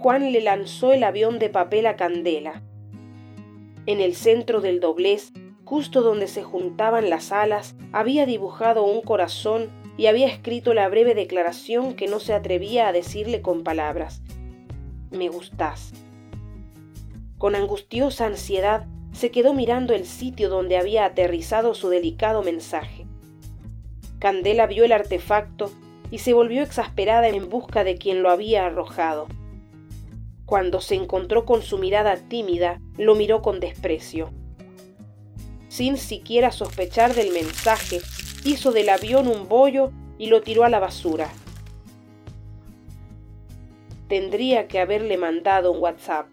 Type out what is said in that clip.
Juan le lanzó el avión de papel a Candela. En el centro del doblez, justo donde se juntaban las alas, había dibujado un corazón y había escrito la breve declaración que no se atrevía a decirle con palabras. Me gustás. Con angustiosa ansiedad se quedó mirando el sitio donde había aterrizado su delicado mensaje. Candela vio el artefacto y se volvió exasperada en busca de quien lo había arrojado. Cuando se encontró con su mirada tímida, lo miró con desprecio. Sin siquiera sospechar del mensaje, hizo del avión un bollo y lo tiró a la basura. Tendría que haberle mandado un WhatsApp.